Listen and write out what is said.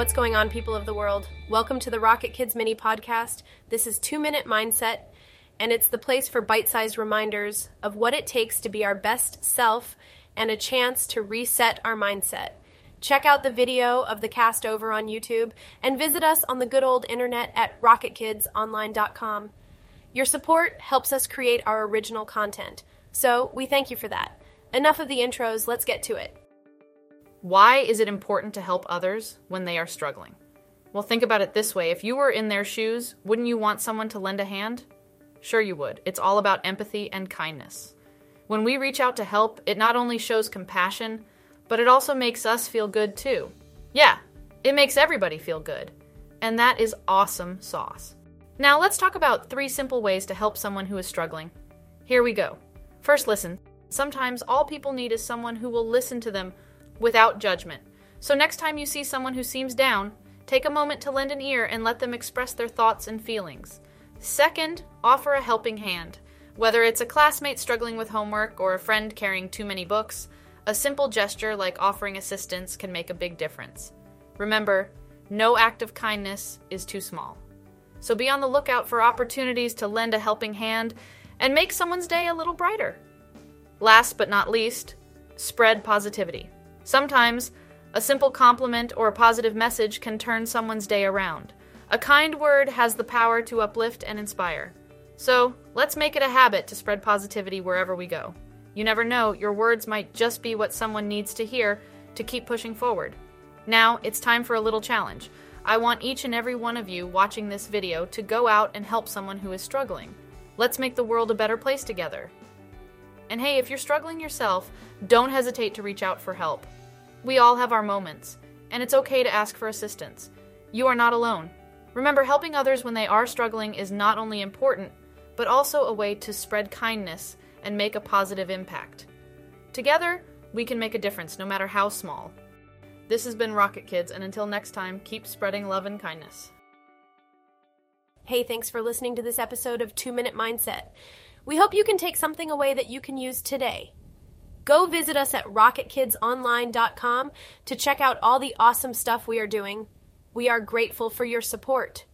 what's going on, people of the world? Welcome to the Rocket Kids mini podcast. This is Two Minute Mindset, and it's the place for bite sized reminders of what it takes to be our best self and a chance to reset our mindset. Check out the video of the cast over on YouTube and visit us on the good old internet at rocketkidsonline.com. Your support helps us create our original content, so we thank you for that. Enough of the intros, let's get to it. Why is it important to help others when they are struggling? Well, think about it this way if you were in their shoes, wouldn't you want someone to lend a hand? Sure, you would. It's all about empathy and kindness. When we reach out to help, it not only shows compassion, but it also makes us feel good too. Yeah, it makes everybody feel good. And that is awesome sauce. Now, let's talk about three simple ways to help someone who is struggling. Here we go. First, listen. Sometimes all people need is someone who will listen to them without judgment. So, next time you see someone who seems down, take a moment to lend an ear and let them express their thoughts and feelings. Second, offer a helping hand. Whether it's a classmate struggling with homework or a friend carrying too many books, a simple gesture like offering assistance can make a big difference. Remember, no act of kindness is too small. So be on the lookout for opportunities to lend a helping hand and make someone's day a little brighter. Last but not least, spread positivity. Sometimes, a simple compliment or a positive message can turn someone's day around. A kind word has the power to uplift and inspire. So, let's make it a habit to spread positivity wherever we go. You never know, your words might just be what someone needs to hear to keep pushing forward. Now, it's time for a little challenge. I want each and every one of you watching this video to go out and help someone who is struggling. Let's make the world a better place together. And hey, if you're struggling yourself, don't hesitate to reach out for help. We all have our moments, and it's okay to ask for assistance. You are not alone. Remember, helping others when they are struggling is not only important, but also a way to spread kindness and make a positive impact. Together, we can make a difference, no matter how small. This has been Rocket Kids, and until next time, keep spreading love and kindness. Hey, thanks for listening to this episode of Two Minute Mindset. We hope you can take something away that you can use today. Go visit us at rocketkidsonline.com to check out all the awesome stuff we are doing. We are grateful for your support.